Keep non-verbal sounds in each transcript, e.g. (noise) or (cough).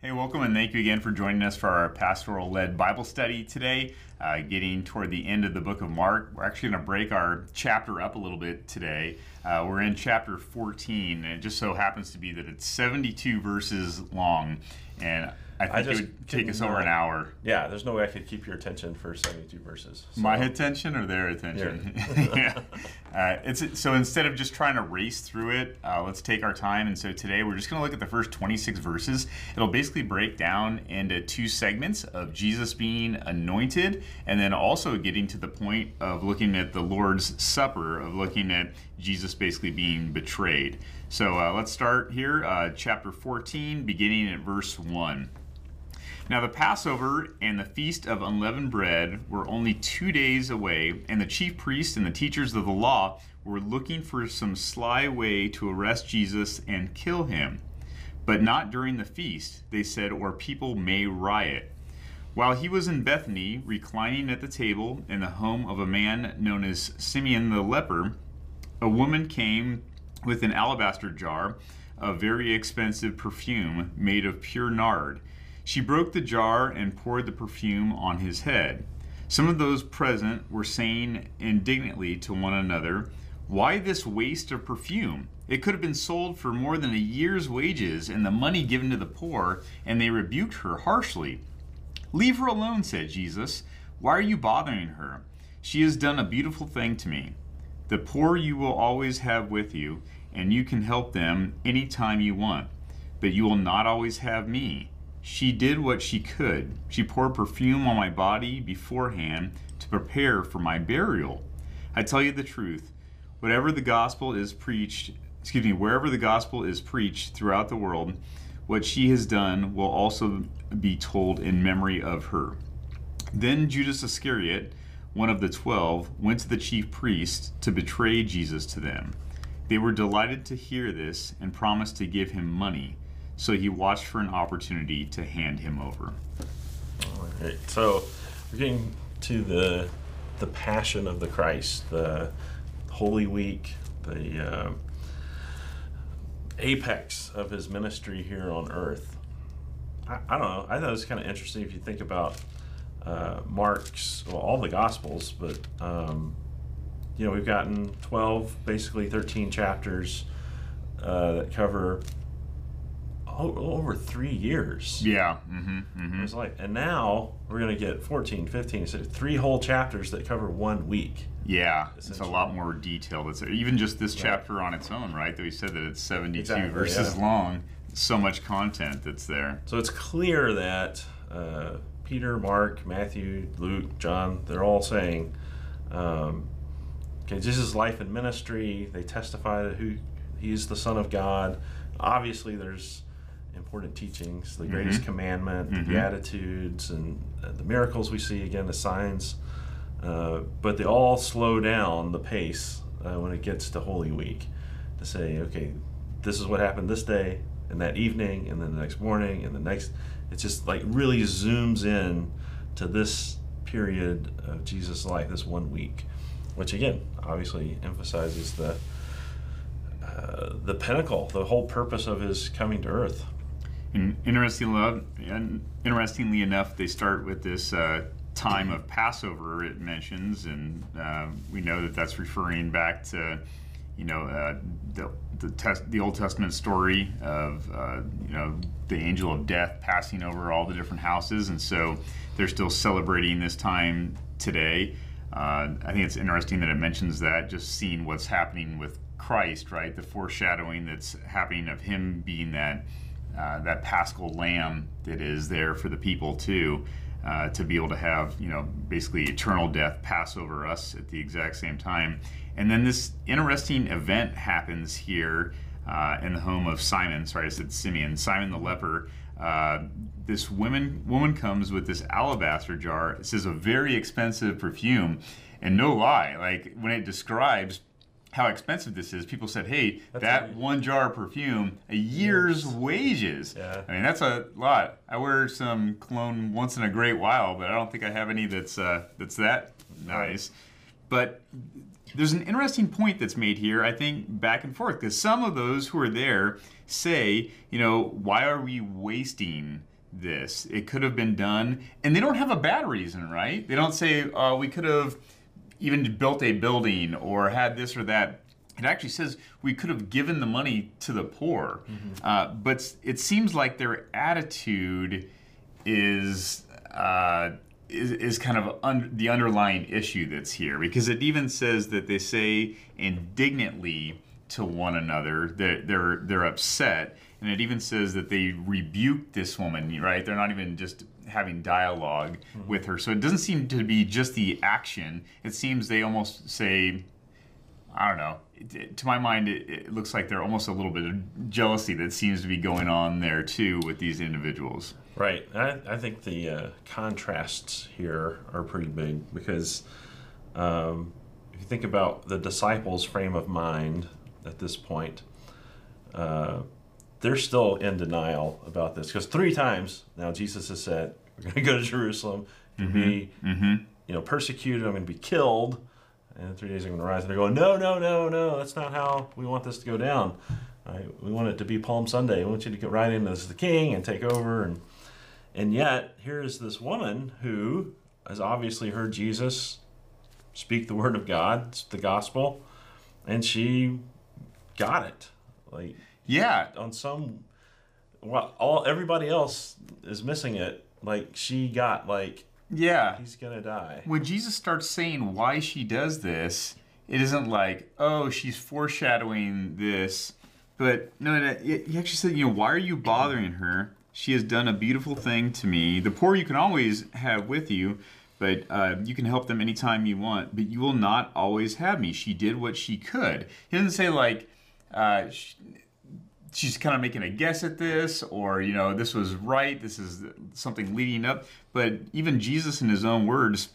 Hey, welcome and thank you again for joining us for our pastoral led Bible study today. Uh, getting toward the end of the book of Mark. We're actually going to break our chapter up a little bit today. Uh, we're in chapter 14, and it just so happens to be that it's 72 verses long. And I think I it just would take us over an hour. Yeah, there's no way I could keep your attention for 72 verses. So- My attention or their attention? (laughs) yeah. Uh, it's so instead of just trying to race through it, uh, let's take our time. And so today we're just going to look at the first 26 verses. It'll basically break down into two segments of Jesus being anointed, and then also getting to the point of looking at the Lord's Supper, of looking at Jesus basically being betrayed. So uh, let's start here, uh, chapter 14, beginning at verse 1. Now the Passover and the Feast of Unleavened Bread were only two days away, and the chief priests and the teachers of the law were looking for some sly way to arrest Jesus and kill him. But not during the feast, they said, or people may riot. While he was in Bethany, reclining at the table in the home of a man known as Simeon the leper, a woman came with an alabaster jar of very expensive perfume made of pure nard. She broke the jar and poured the perfume on his head. Some of those present were saying indignantly to one another, Why this waste of perfume? It could have been sold for more than a year's wages and the money given to the poor, and they rebuked her harshly. Leave her alone, said Jesus. Why are you bothering her? She has done a beautiful thing to me. The poor you will always have with you, and you can help them any time you want, but you will not always have me. She did what she could. She poured perfume on my body beforehand to prepare for my burial. I tell you the truth, whatever the gospel is preached, excuse me, wherever the gospel is preached throughout the world, what she has done will also be told in memory of her. Then Judas Iscariot, one of the twelve, went to the chief priests to betray Jesus to them. They were delighted to hear this and promised to give him money, so he watched for an opportunity to hand him over. All right, so we're getting to the the passion of the Christ, the Holy Week, the uh, apex of his ministry here on earth. I, I don't know. I thought it was kind of interesting if you think about uh, Mark's, well, all the Gospels, but um, you know, we've gotten 12, basically 13 chapters uh, that cover over three years. Yeah. Mm-hmm. mm-hmm. It's like, and now we're going to get 14, 15, so three whole chapters that cover one week. Yeah, it's a lot more detailed. It's even just this chapter on its own, right? That we said that it's 72 Exactly, verses yeah. long. So much content that's there. So it's clear that uh, Peter, Mark, Matthew, Luke, John, they're all saying, um, okay, Jesus' life and ministry. They testify that who he is the Son of God. Obviously, there's important teachings, the greatest Mhm. commandment, Mhm. the Beatitudes, and uh, the miracles we see again, the signs. Uh, but they all slow down the pace uh, when it gets to Holy Week to say, okay, this is what happened this day and that evening, and then the next morning, and the next. It just like really zooms in to this period of Jesus' life, this one week, which again, obviously emphasizes the uh, the pinnacle, the whole purpose of his coming to earth. And interestingly, enough- interestingly enough, they start with this uh, time of Passover. It mentions, and uh, we know that that's referring back to, you know, uh, the the, test, the Old Testament story of, uh, you know, the angel of death passing over all the different houses, and so they're still celebrating this time today. Uh, I think it's interesting that it mentions that, just seeing what's happening with Christ, right? The foreshadowing that's happening of Him being that uh, that Paschal Lamb that is there for the people too, uh, to be able to have you know basically eternal death pass over us at the exact same time. And then this interesting event happens here uh, in the home of Simon. Sorry, I said Simeon. Simon the leper. Uh, this woman woman comes with this alabaster jar. It says a very expensive perfume, and no lie, like when it describes how expensive this is, people said, "Hey, That's that one jar of perfume, a year's Yes. wages." Yeah. I mean, that's a lot. I wear some cologne once in a great while, but I don't think I have any that's uh, that's that nice. But there's an interesting point that's made here, I think, back and forth, because some of those who are there say, you know, why are we wasting this? It could have been done, and they don't have a bad reason, right? They don't say uh, we could have even built a building or had this or that. It actually says we could have given the money to the poor, uh, but it seems like their attitude is uh, is, is kind of un- the underlying issue that's here. Because it even says that they say indignantly to one another that they're they're upset. And it even says that they rebuke this woman right? They're not even just having dialog with her so it doesn't seem to be just the action it seems they almost say I don't know. It, it- to my mind, it, it looks like there almost a little bit of jealousy that seems to be going on there too with these individuals. Right. I, I think the uh, contrasts here are pretty big because um, if you think about the disciples' frame of mind at this point, uh, they're still in denial about this because three times now Jesus has said, "We're going to go to Jerusalem to be, mm-hmm. Mm-hmm. you know, persecuted. I'm going to be killed, and in three days I'm going to rise." And they're going, "No, no, no, no. That's not how we want this to go down. Right? We want it to be Palm Sunday. We want you to get right in as the king and take over." And and yet, here's this woman who has obviously heard Jesus speak the word of God, the gospel, and she got it. Like Yeah, on some, well, all everybody else is missing it. Like she got like yeah. he's gonna die. When Jesus starts saying why she does this, it isn't like, oh, she's foreshadowing this, but no, no he actually said, you know, why are you bothering her? She has done a beautiful thing to me. The poor you can always have with you, but uh, you can help them anytime you want, but you will not always have me. She did what she could. He doesn't say, like, uh, sh she's kind of making a guess at this or you know this was right this is something leading up. But even jesus in his own words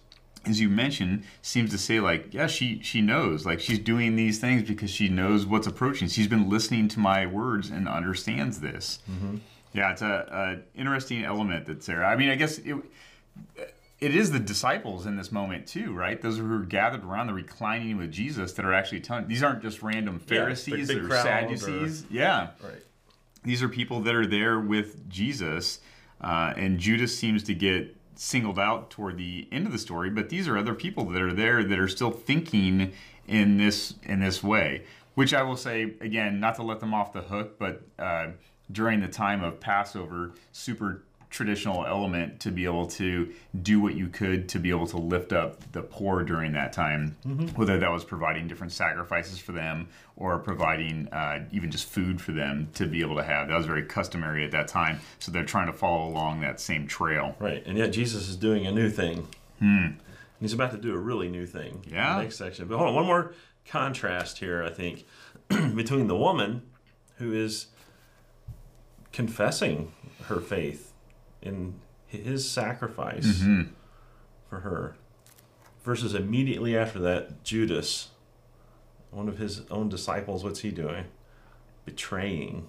as you mentioned seems to say like yeah she she knows. Like she's doing these things because she knows what's approaching. She's been listening to my words and understands this. Mm-hmm. Yeah it's a, a interesting element that's there i mean i guess it it is the disciples in this moment too, right? Those who are gathered around the reclining with Jesus that are actually telling. These aren't just random Pharisees big or Sadducees. Yeah, Right. these are people that are there with Jesus, uh, and Judas seems to get singled out toward the end of the story. But these are other people that are there that are still thinking in this in this way. Which I will say again, not to let them off the hook, but uh, during the time of Passover, super traditional element to be able to do what you could to be able to lift up the poor during that time, whether that was providing different sacrifices for them or providing uh, even just food for them to be able to have. That was very customary at that time. So they're trying to follow along that same trail. Right. And yet Jesus is doing a new thing. And he's about to do a really new thing. in Yeah. Next section. But hold on, one more contrast here, I think, (clears throat) between the woman who is confessing her faith in his sacrifice mm-hmm. for her versus immediately after that, Judas, one of his own disciples, what's he doing? Betraying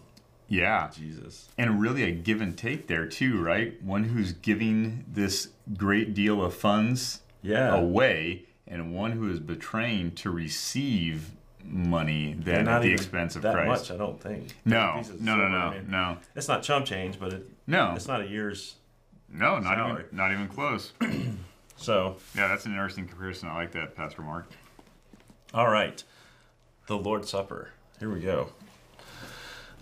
Yeah. Jesus. And really a give and take there too, right? One who's giving this great deal of funds Yeah. away and one who is betraying to receive money then at the expense of that Christ. much, I don't think. No, no, no, no, I mean, no, It's not chump change, but it, no, it's not a year's. no, not salary. even, not even close. (clears throat) So, yeah, that's an interesting comparison. I like that, Pastor Mark. all right. The Lord's Supper. Here we go.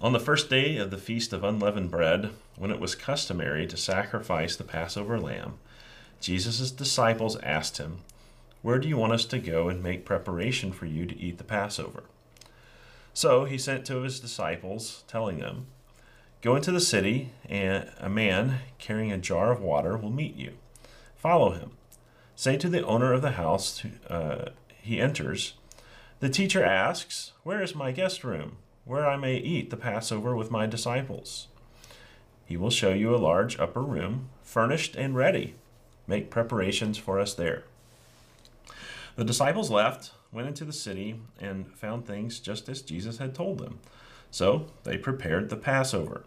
On the first day of the Feast of Unleavened Bread, when it was customary to sacrifice the Passover lamb, Jesus' disciples asked him, Where do you want us to go and make preparation for you to eat the Passover? So he sent two of his disciples, telling them, Go into the city, and a man carrying a jar of water will meet you. Follow him. Say to the owner of the house, uh, he enters, The teacher asks, Where is my guest room, where I may eat the Passover with my disciples? He will show you a large upper room, furnished and ready. Make preparations for us there. The disciples left, went into the city, and found things just as Jesus had told them. So they prepared the Passover.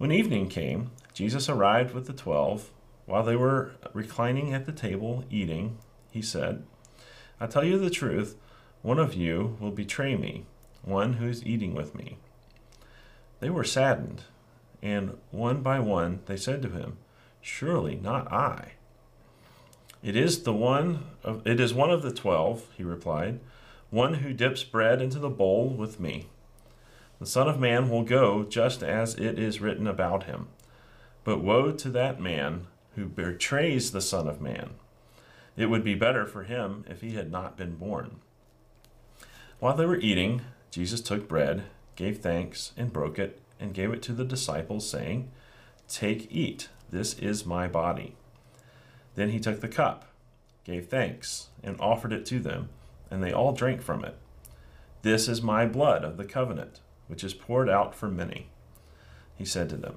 When evening came, Jesus arrived with the twelve. While they were reclining at the table eating, he said, I tell you the truth, one of you will betray me, one who is eating with me. They were saddened, and one by one they said to him, Surely not I. It is the one of, it is one of the twelve, he replied, one who dips bread into the bowl with me. The Son of Man will go just as it is written about him. But woe to that man who betrays the Son of Man. It would be better for him if he had not been born. While they were eating, Jesus took bread, gave thanks, and broke it, and gave it to the disciples, saying, Take, eat, this is my body. Then he took the cup, gave thanks, and offered it to them, and they all drank from it. This is my blood of the covenant, which is poured out for many. He said to them,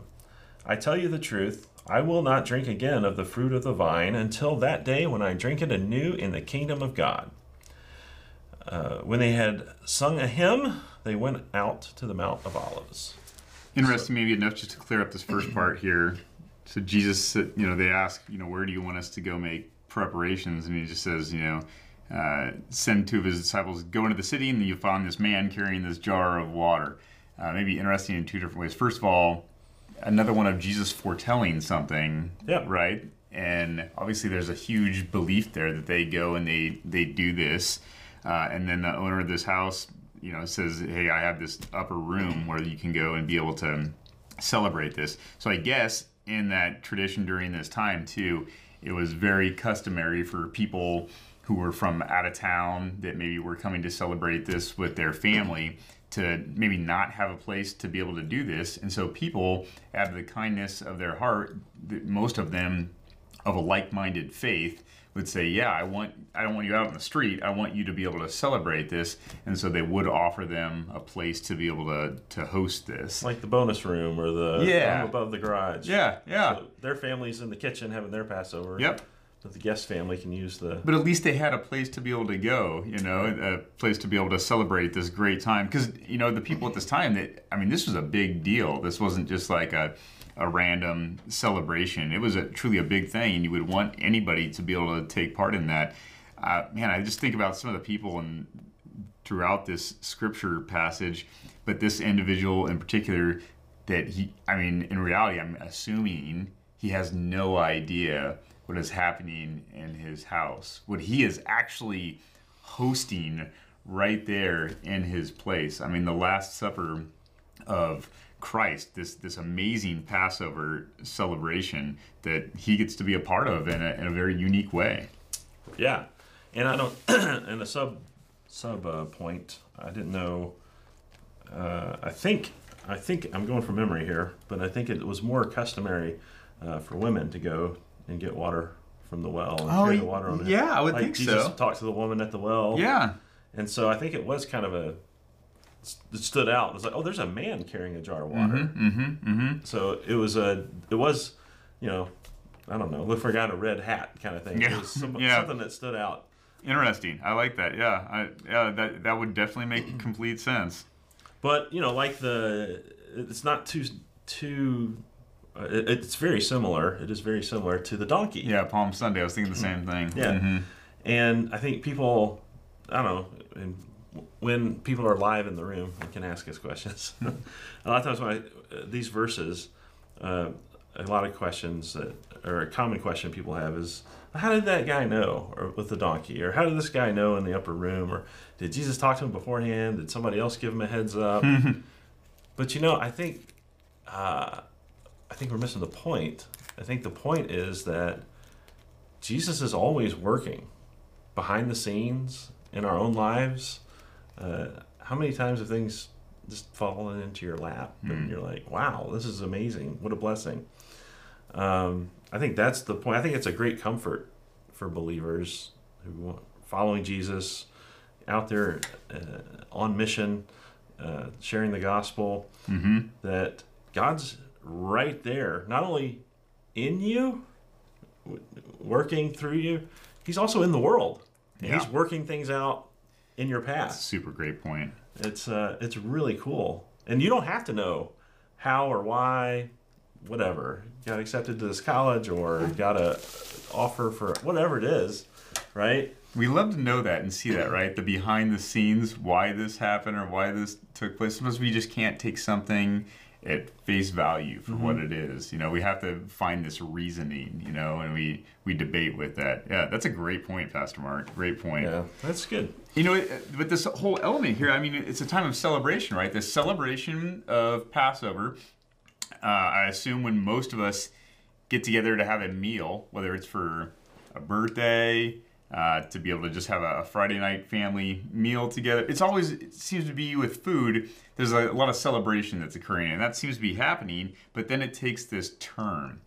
I tell you the truth, I will not drink again of the fruit of the vine until that day when I drink it anew in the kingdom of God. Uh, when they had sung a hymn, they went out to the Mount of Olives. Interesting, maybe enough just to clear up this first part here. So Jesus, you know, they ask, you know, where do you want us to go make preparations? And he just says, you know, uh, send two of his disciples, go into the city, and you find this man carrying this jar of water. Uh, maybe interesting in two different ways. First of all, another one of Jesus foretelling something, Yeah. right? And obviously, there's a huge belief there that they go and they they do this, uh, and then the owner of this house, you know, says, "Hey, I have this upper room where you can go and be able to celebrate this." So I guess in that tradition during this time too, it was very customary for people who were from out of town that maybe were coming to celebrate this with their family to maybe not have a place to be able to do this. And so people, out of the kindness of their heart, most of them of a like-minded faith would say, "Yeah, I want I don't want you out on the street. I want you to be able to celebrate this." And so they would offer them a place to be able to to host this. Like the bonus room or the Yeah. room above the garage. Yeah, yeah. So their family's in the kitchen having their Passover. Yep. So the guest family can use the. But at least they had a place to be able to go, you know, a place to be able to celebrate this great time. Because, you know, the people at this time, that I mean, this was a big deal. This wasn't just like a, a random celebration. It was a, truly a big thing, and you would want anybody to be able to take part in that. Uh, man, I just think about some of the people and throughout this scripture passage, but this individual in particular, that he, I mean, in reality, I'm assuming he has no idea what is happening in his house, what he is actually hosting right there in his place. I mean, the Last Supper of Christ, this this amazing Passover celebration that he gets to be a part of in a, in a very unique way. Yeah, and I don't. (clears throat) and a sub sub uh, point, I didn't know. Uh, I think I think I'm going from memory here, but I think it was more customary uh, for women to go and get water from the well and Oh, carry the water on it. yeah, I would like think Jesus so. talked to the woman at the well. Yeah, and so I think it was kind of a it stood out. It was like, oh, there's a man carrying a jar of water. mm-hmm, mm-hmm. So it was a, it was, you know, I don't know, look for a guy in a red hat kind of thing. Yeah. It was some, Yeah. something that stood out. Interesting. I like that. Yeah, I, yeah, that that would definitely make complete sense. But you know, like the, it's not too too. It, it's very similar. It is very similar to the donkey. Yeah, Palm Sunday. I was thinking the same thing. Yeah. Mhm. And I think people, I don't know, and when people are live in the room and can ask us questions, (laughs) a lot of times when I, uh, these verses, uh, a lot of questions that, or a common question people have is, how did that guy know, or with the donkey, or how did this guy know in the upper room, or did Jesus talk to him beforehand? Did somebody else give him a heads up? (laughs) but you know, I think, uh, I think we're missing the point. I think the point is that Jesus is always working behind the scenes in our own lives. Uh, how many times have things just fallen into your lap and you're like, wow, this is amazing. What a blessing. Um, I think that's the point. I think it's a great comfort for believers who are following Jesus out there uh, on mission, uh, sharing the gospel, Mhm. that God's right there, not only in you, working through you, He's also in the world. Yeah. He's working things out in your path. Super great point. It's uh, it's really cool, and you don't have to know how or why, whatever. Got accepted to this college or got a offer for whatever it is, right? We love to know that and see that, right? The behind the scenes, why this happened or why this took place. Sometimes we just can't take something at face value for what it is. You know, we have to find this reasoning, you know, and we we debate with that. Yeah, that's a great point, Pastor Mark. Great point. Yeah, that's good. You know, but this whole element here, I mean, it's a time of celebration, right? This celebration of Passover. Uh, I assume when most of us get together to have a meal, whether it's for a birthday, uh, to be able to just have a Friday night family meal together, it's always, it seems to be with food, there's a, lot of celebration that's occurring, and that seems to be happening, but then it takes this turn.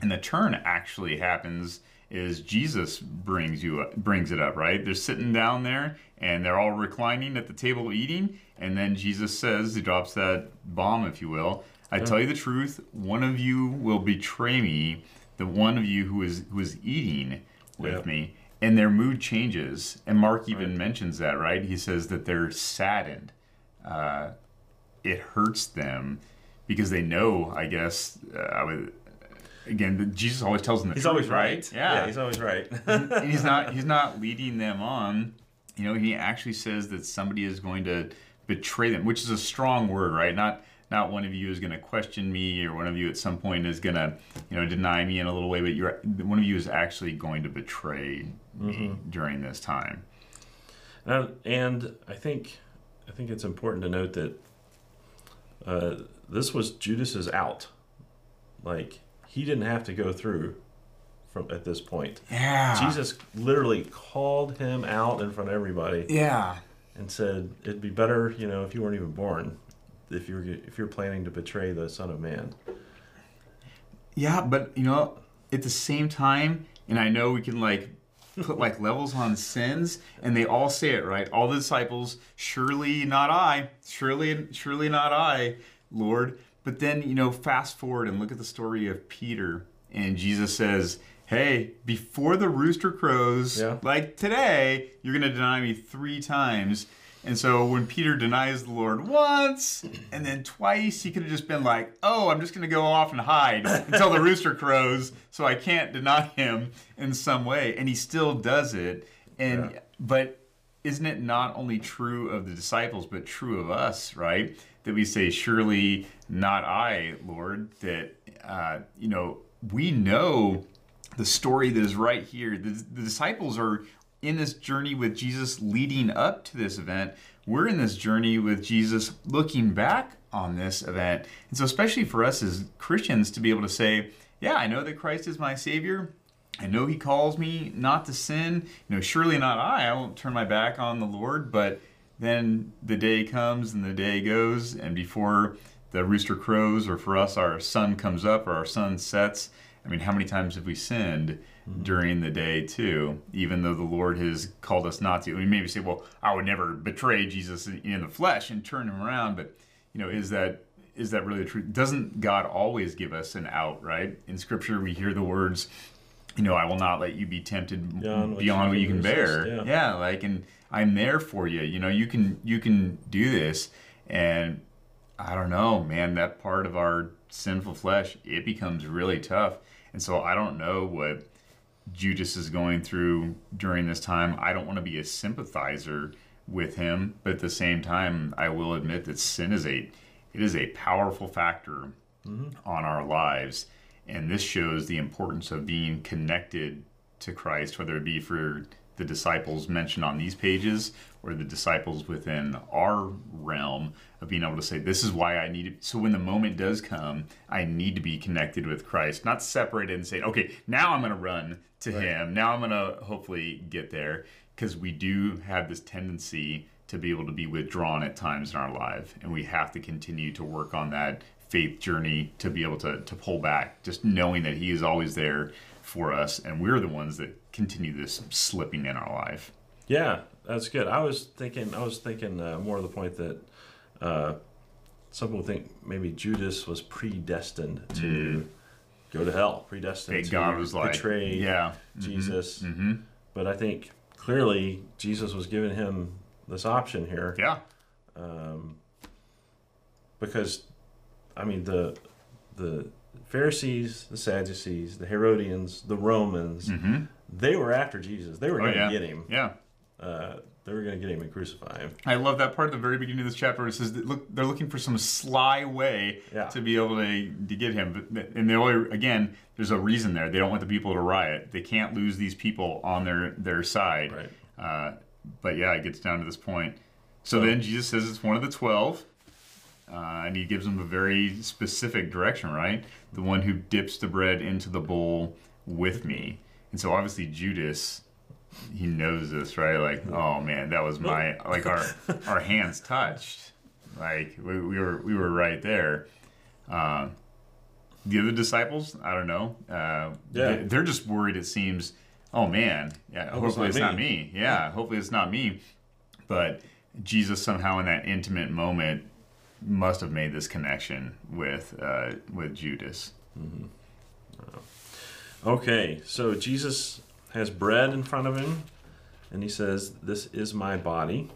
And the turn actually happens is Jesus brings you up, brings it up, right? They're sitting down there and they're all reclining at the table eating, and then Jesus says, he drops that bomb, if you will. I tell you the truth, one of you will betray me, the one of you who is who is eating with Yeah. me. And their mood changes. And Mark even mentions that, right? He says that they're saddened. Uh, it hurts them because they know, I guess, uh, I would, again, Jesus always tells them the He's truth, always right. Yeah, he's always right. (laughs) and he's not he's not leading them on. You know, he actually says that somebody is going to betray them, which is a strong word, right? Not not one of you is going to question me, or one of you at some point is going to, you know, deny me in a little way. But you're one of you is actually going to betray me during this time. Uh, and I think I think it's important to note that uh, this was Judas's out. Like he didn't have to go through from at this point. Yeah, Jesus literally called him out in front of everybody Yeah, and said, "It'd be better, you know, if you weren't even born, if you're if you're planning to betray the Son of Man." Yeah, but you know, at the same time, and I know we can like put like (laughs) levels on sins, and they all say it right. All the disciples, surely not I, surely, surely not I, Lord. But then you know, fast forward and look at the story of Peter, and Jesus says. Hey, before the rooster crows, Yeah. like today, you're going to deny me three times. And so when Peter denies the Lord once and then twice, he could have just been like, oh, I'm just going to go off and hide until the rooster (laughs) crows so I can't deny him in some way. And he still does it. And Yeah. but isn't it not only true of the disciples but true of us, right? That we say, surely not I, Lord, that uh, you know, we know the story that is right here. The, the disciples are in this journey with Jesus leading up to this event. We're in this journey with Jesus looking back on this event. And so, especially for us as Christians, to be able to say, Yeah, I know that Christ is my Savior. I know He calls me not to sin. You know, surely not I. I won't turn my back on the Lord. But then the day comes and the day goes, and before the rooster crows, or for us, our sun comes up or our sun sets. I mean, how many times have we sinned mm-hmm. during the day too? Even though the Lord has called us not to. We maybe say, "Well, I would never betray Jesus in the flesh and turn him around," but you know, is that is that really the truth? Doesn't God always give us an out? Right in Scripture, we hear the words, "You know, I will not let you be tempted Beyond beyond, what you can bear." resist, yeah, like, and I'm there for you. You know, you can you can do this, and I don't know, man, that part of our sinful flesh, it becomes really tough. And so I don't know what Judas is going through during this time. I don't want to be a sympathizer with him, but at the same time, I will admit that sin is a it is a powerful factor mm-hmm. on our lives. And this shows the importance of being connected to Christ, whether it be for the disciples mentioned on these pages or the disciples within our realm of being able to say, This is why I need it. So when the moment does come, I need to be connected with Christ, not separated and say, Okay, now I'm going to run to Him. Now I'm going to hopefully get there. Because we do have this tendency to be able to be withdrawn at times in our life. And we have to continue to work on that faith journey to be able to, to pull back, just knowing that He is always there for us. And we're the ones that continue this slipping in our life. Yeah, that's good. I was thinking. I was thinking uh, more of the point that uh, some people think maybe Judas was predestined to go to hell, predestined That to God was like, betray yeah, Jesus. hmm But I think clearly Jesus was giving him this option here yeah, um, because, I mean the the Pharisees, the Sadducees, the Herodians, the Romans, hmm they were after Jesus. They were Oh, going to yeah. get him. yeah, Uh, they were going to get him and crucify him. I love that part at the very beginning of this chapter. Where it says that look, they're looking for some sly way Yeah. to be able to, to get him. But and the only again, there's a reason there. They don't want the people to riot. They can't lose these people on their their side. Right. Uh, but yeah, it gets down to this point. So then Jesus says it's one of the twelve, uh, and he gives them a very specific direction. Right, the one who dips the bread into the bowl with me. And so obviously Judas he knows this, right? Like, oh man, that was my like our our (laughs) hands touched, like we, we were we were right there. Uh, the other disciples, I don't know. Uh, Yeah. they, are just worried. It seems. Oh man, yeah. Hope it's hopefully not it's not me. me. Yeah, hopefully it's not me. But Jesus somehow in that intimate moment must have made this connection with uh, with Judas. Okay, so Jesus has bread in front of him, and he says, This is my body.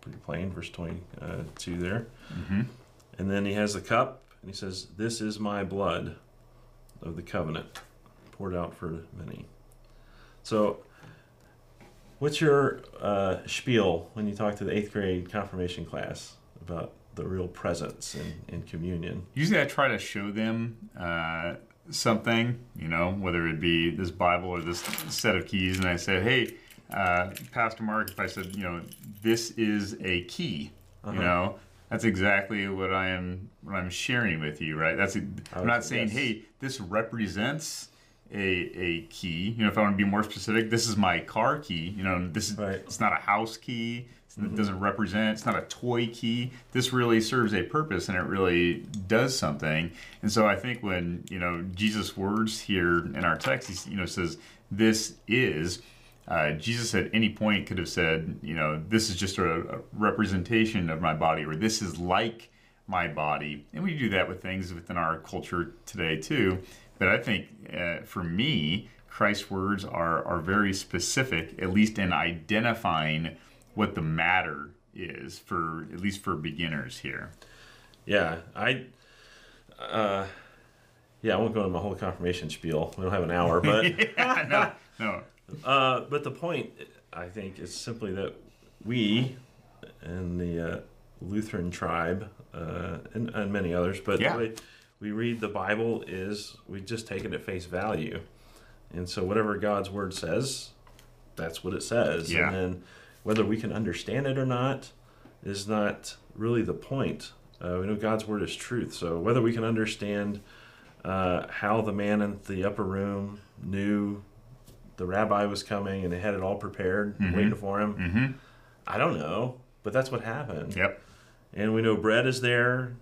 Pretty plain, verse 22 there. Mhm. And then he has the cup, and he says, This is my blood of the covenant, poured out for many. So, what's your uh, spiel when you talk to the eighth grade confirmation class about the real presence in, in communion? Usually, I try to show them uh, something, you know, whether it be this Bible or this set of keys, and I said, "Hey, uh, Pastor Mark, if I said, you know, this is a key, Uh-huh. you know, that's exactly what I am what I'm sharing with you, right? That's I'm not saying, yes. hey, this represents." A, a key, you know, if I want to be more specific, this is my car key. You know, this is Right. it's not a house key. It doesn't represent. It's not a toy key. This really serves a purpose, and it really does something. And so I think when you know Jesus' words here in our text, he you know says, "This is." Uh, Jesus at any point could have said, you know, this is just a, a representation of my body, or this is like my body. And we do that with things within our culture today too. But I think uh, for me, Christ's words are are very specific, at least in identifying what the matter is for at least for beginners here. Yeah, I, uh, yeah, I won't go into my whole confirmation spiel. We don't have an hour, but (laughs) yeah, no, no. (laughs) uh, but the point I think is simply that we and the uh, Lutheran tribe uh, and, and many others, but Yeah. We read the Bible is we just take it at face value, and so whatever God's word says, that's what it says, Yeah. and then whether we can understand it or not is not really the point. Uh, we know God's word is truth, so whether we can understand uh, how the man in the upper room knew the rabbi was coming and they had it all prepared, Mhm. waiting for him, Mm-hmm. I don't know, but that's what happened. Yep. And we know bread is there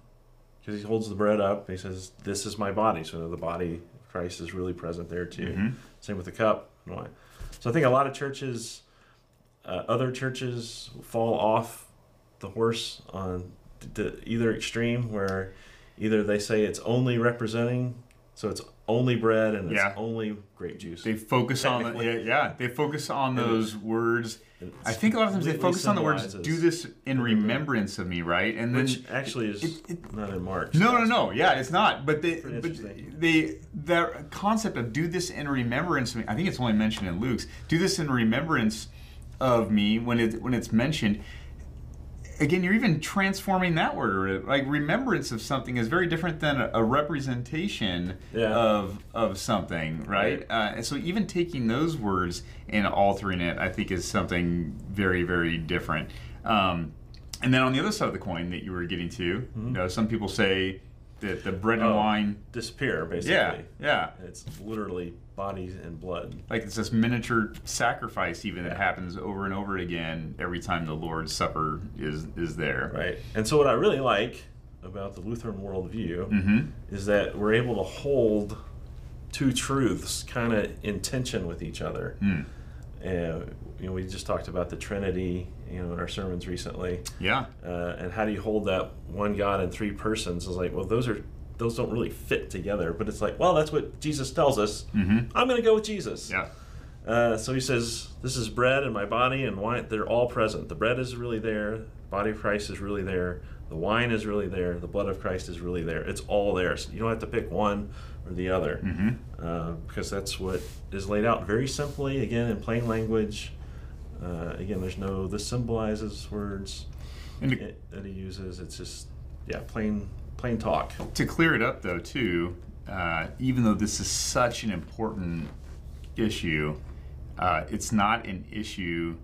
because he holds the bread up. He says, "This is my body." So the body of Christ is really present there too. Mhm. Same with the cup. and wine. So I think a lot of churches, uh, other churches, fall off the horse on the either extreme, where either they say it's only representing, so it's only bread and it's Yeah. only grape juice. They focus on the, yeah, yeah. They focus on those words. It's I think a lot of times they focus on the words "Do this in remembrance of me," right? And then which actually is it- it- not in Mark. No, no, no. Yeah, it's not. But they, but interesting. the the concept of do this in remembrance of me. I think it's only mentioned in Luke's. Do this in remembrance of me when it when it's mentioned. Again, you're even transforming that word. Like remembrance of something is very different than a, a representation Yeah. of of something, right? Right. Uh, and so even taking those words and altering it, I think, is something very, very different. Um, and then on the other side of the coin that you were getting to, you know, some people say that the bread and Oh. wine, disappear basically. yeah, yeah, It's literally bodies and blood. like it's this miniature sacrifice even that happens over and over again every time the Lord's Supper is is there. Right. And so, what I really like about the Lutheran worldview Mm-hmm. is that we're able to hold two truths kind of in tension with each other. Mm. And you know, we just talked about the Trinity, you know, in our sermons recently, Yeah. uh, and how do you hold that one God in three persons? Is like, well, those are those don't really fit together. But it's like, well, that's what Jesus tells us. Mm-hmm. I'm going to go with Jesus. Yeah. Uh, so he says, "This is bread and my body and wine. They're all present. The bread is really there. Body of Christ is really there. The wine is really there. The blood of Christ is really there. It's all there. So you don't have to pick one or the other, Mm-hmm. uh, because that's what is laid out very simply, again in plain language, Uh, again, there's no this symbolizes words And it, that he uses. It's just yeah, plain plain talk. to clear it up, though, too, uh, even though this is such an important issue, uh, it's not an issue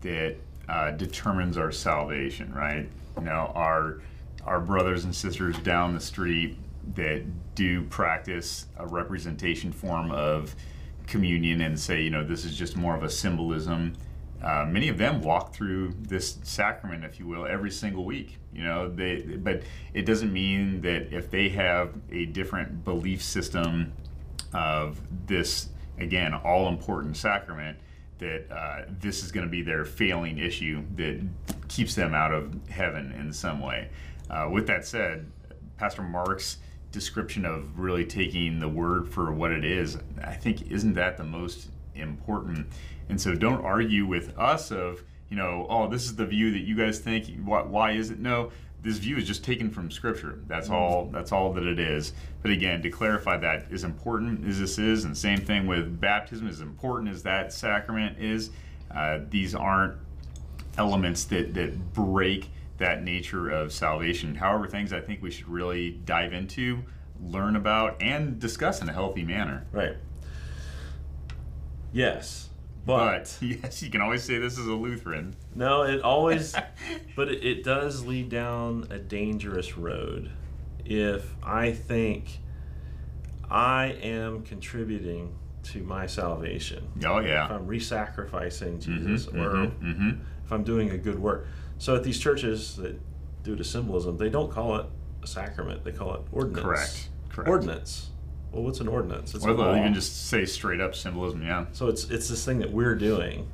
that uh, determines our salvation, right? You know, our our brothers and sisters down the street that do practice a representation form of communion and say, you know, this is just more of a symbolism. Uh, many of them walk through this sacrament, if you will, every single week. You know, they, but it doesn't mean that if they have a different belief system of this, again, all important sacrament, that uh, this is going to be their failing issue that keeps them out of heaven in some way. Uh, with that said, Pastor Mark's description of really taking the word for what it is, I think, isn't that the most important? And so don't argue with us of, you know, oh, this is the view that you guys think. Why, why is it? No, this view is just taken from Scripture. That's all. That's all that it is. But again, to clarify that, as important as this is, and same thing with baptism, as important as that sacrament is, uh, these aren't elements that that break that nature of salvation. However, things I think we should really dive into, learn about, and discuss in a healthy manner. Right. Yes, But (laughs) yes, you can always say this is a Lutheran. No, it always, (laughs) but it, it does lead down a dangerous road. If I think I am contributing to my salvation, Oh yeah. if. I'm re-sacrificing Jesus, or hmm if I'm doing a good work. So at these churches that do the symbolism, they don't call it a sacrament; they call it ordinance. Correct. Correct. Ordinance. Well, what's an ordinance? It's Or they'll law. just say straight up symbolism. Yeah. So it's it's this thing that we're doing.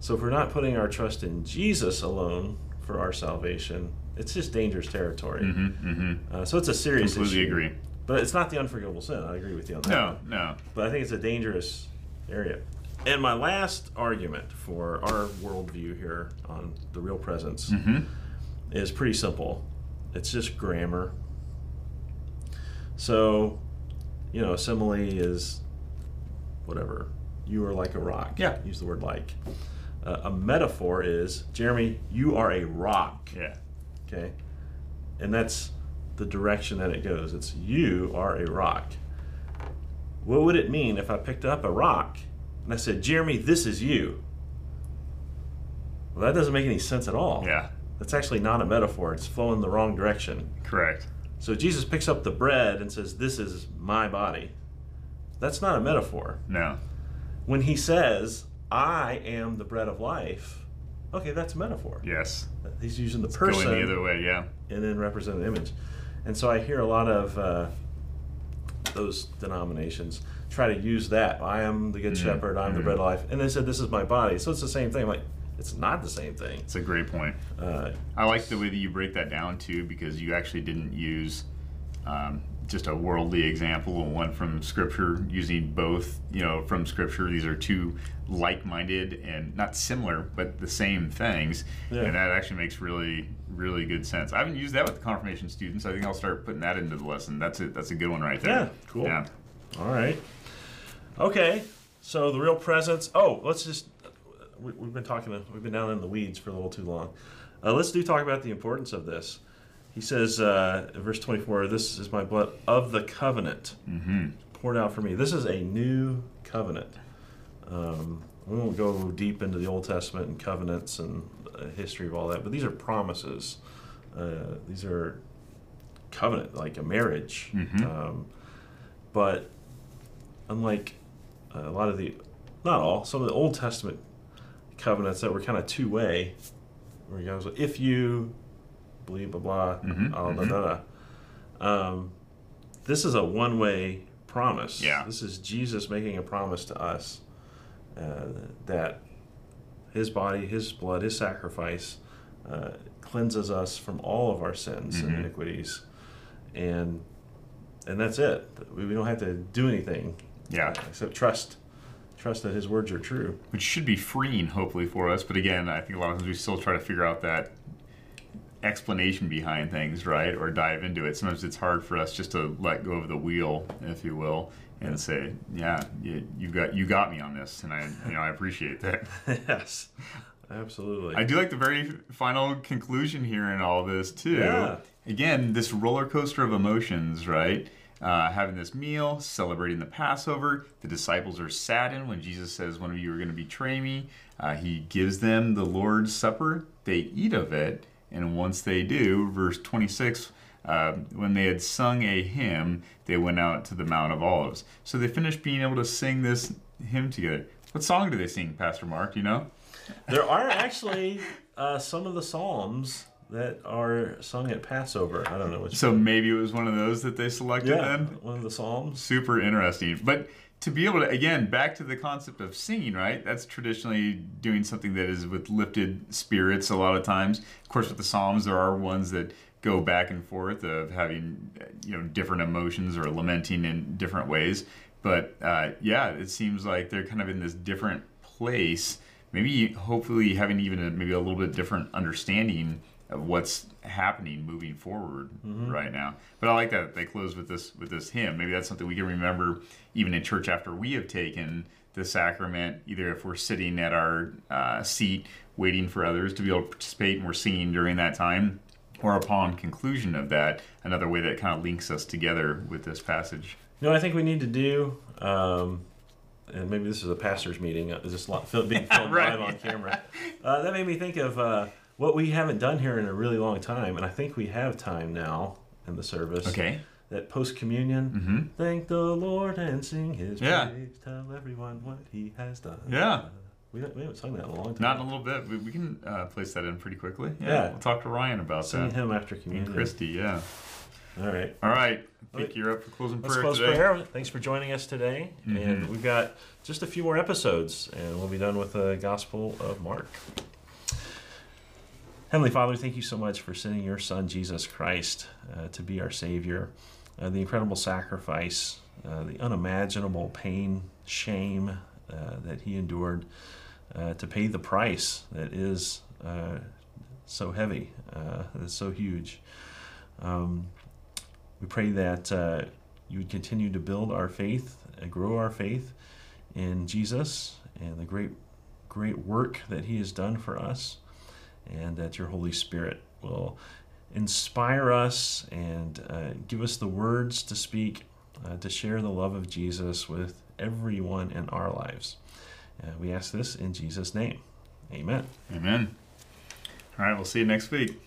So if we're not putting our trust in Jesus alone for our salvation, it's just dangerous territory. hmm hmm Uh, so it's a serious Completely issue. agree. But it's not the unforgivable sin. I agree with you on that. No, no. But I think it's a dangerous area. And my last argument for our worldview here on the real presence hmm is pretty simple. It's just grammar. So, you know, a simile is whatever. You are like a rock. Yeah. Use the word like. Uh, a metaphor is, Jeremy, you are a rock. Yeah. Okay? And that's the direction that it goes. It's you are a rock. What would it mean if I picked up a rock and I said, Jeremy, this is you? Well, that doesn't make any sense at all. Yeah. That's actually not a metaphor. It's flowing the wrong direction. Correct. So Jesus picks up the bread and says, This is my body. That's not a metaphor. No. When he says, I am the bread of life, okay, that's a metaphor. Yes. He's using the person Going the other way. Yeah. and then represent an image. And so I hear a lot of uh, those denominations try to use that. I am the good Mhm, shepherd, I'm the mhm. bread of life. And they said, This is my body. So it's the same thing. Like, it's not the same thing. It's a great point. Uh, I like the way that you break that down too, because you actually didn't use um, just a worldly example and one from Scripture. Using both, you know, from Scripture. These are two like-minded and not similar, but the same things, Yeah. and that actually makes really, really good sense. I haven't used that with the confirmation students. I think I'll start putting that into the lesson. That's it. That's a good one right there. Yeah, cool. Yeah. All right. Okay. So the real presence. Oh, let's just. We, we've been talking. We've been down in the weeds for a little too long. Uh, let's do talk about the importance of this. He says, uh, verse twenty-four, "This is my blood of the covenant, Mm-hmm. poured out for me." This is a new covenant. Um, we won't go deep into the Old Testament and covenants and uh, history of all that, but these are promises. Uh, these are covenant, like a marriage. Mhm. Um, but unlike uh, a lot of the, not all, some of the Old Testament covenants that were kind of two way, where he goes, if you believe, blah, blah, Mhm, all da, mhm. da, da. Um, this is a one way promise. Yeah. This is Jesus making a promise to us uh, that his body, his blood, his sacrifice uh, cleanses us from all of our sins Mhm. and iniquities. And and that's it. We we don't have to do anything Yeah. except trust trust that his words are true. which should be freeing hopefully for us but again i think a lot of times we still try to figure out that explanation behind things right or dive into it sometimes it's hard for us just to let go of the wheel if you will and say, "Yeah, you, you got you got me on this," and I you know I appreciate that. (laughs) (laughs) yes, absolutely. I do like the very final conclusion here in all this too. Yeah. Again, this roller coaster of emotions, right? Uh, having this meal, celebrating the Passover. The disciples are saddened when Jesus says, One of you are going to betray me. Uh, he gives them the Lord's Supper. They eat of it. And once they do, verse 26, uh, when they had sung a hymn, they went out to the Mount of Olives. So they finished being able to sing this hymn together. What song do they sing, Pastor Mark? You know? There are actually uh, some of the Psalms that are sung at Passover. I don't know which. So maybe it was one of those that they selected yeah, then? one of the Psalms. Super interesting. But to be able to, again, back to the concept of singing, right? That's traditionally doing something that is with lifted spirits a lot of times. Of course, with the Psalms, there are ones that go back and forth of having, you know, different emotions or lamenting in different ways. But uh, yeah, it seems like they're kind of in this different place. Maybe, hopefully, having even a, maybe a little bit different understanding of what's happening moving forward Mm-hmm. right now. But I like that they close with this with this hymn. Maybe that's something we can remember even in church after we have taken the sacrament. Either if we're sitting at our uh, seat waiting for others to be able to participate and we're singing during that time, or upon conclusion of that, another way that kind of links us together with this passage. You know, I think we need to do. Um, and maybe this is a pastor's meeting. Uh, Is this being (laughs) filmed Right. live on camera? Uh, that made me think of uh, what we haven't done here in a really long time, and I think we have time now in the service. Okay. That post communion, Mm-hmm. thank the Lord and sing His Yeah. praise. Tell everyone what He has done. Yeah. we, haven't- we haven't sung that in a long time. Not in a little bit. We, we can uh, place that in pretty quickly. Yeah. Yeah. We'll talk to Ryan about sing that. Him after And communion. Christy, yeah. All right. All right. I think you're up for closing Let's prayer close today. prayer. Thanks for joining us today. And Mhm. we've got just a few more episodes, and we'll be done with the Gospel of Mark. Heavenly Father, thank you so much for sending your Son, Jesus Christ, uh, to be our Savior. Uh, the incredible sacrifice, uh, the unimaginable pain, shame uh, that He endured uh, to pay the price that is uh, so heavy, uh, that's so huge. Um, we pray that you would continue to build our faith grow our faith in Jesus and the great, great work that He has done for us, and that your Holy Spirit will inspire us and uh, give us the words to speak uh, to share the love of Jesus with everyone in our lives. Uh, we ask this in Jesus' name. Amen. Amen. All right. We'll see you next week.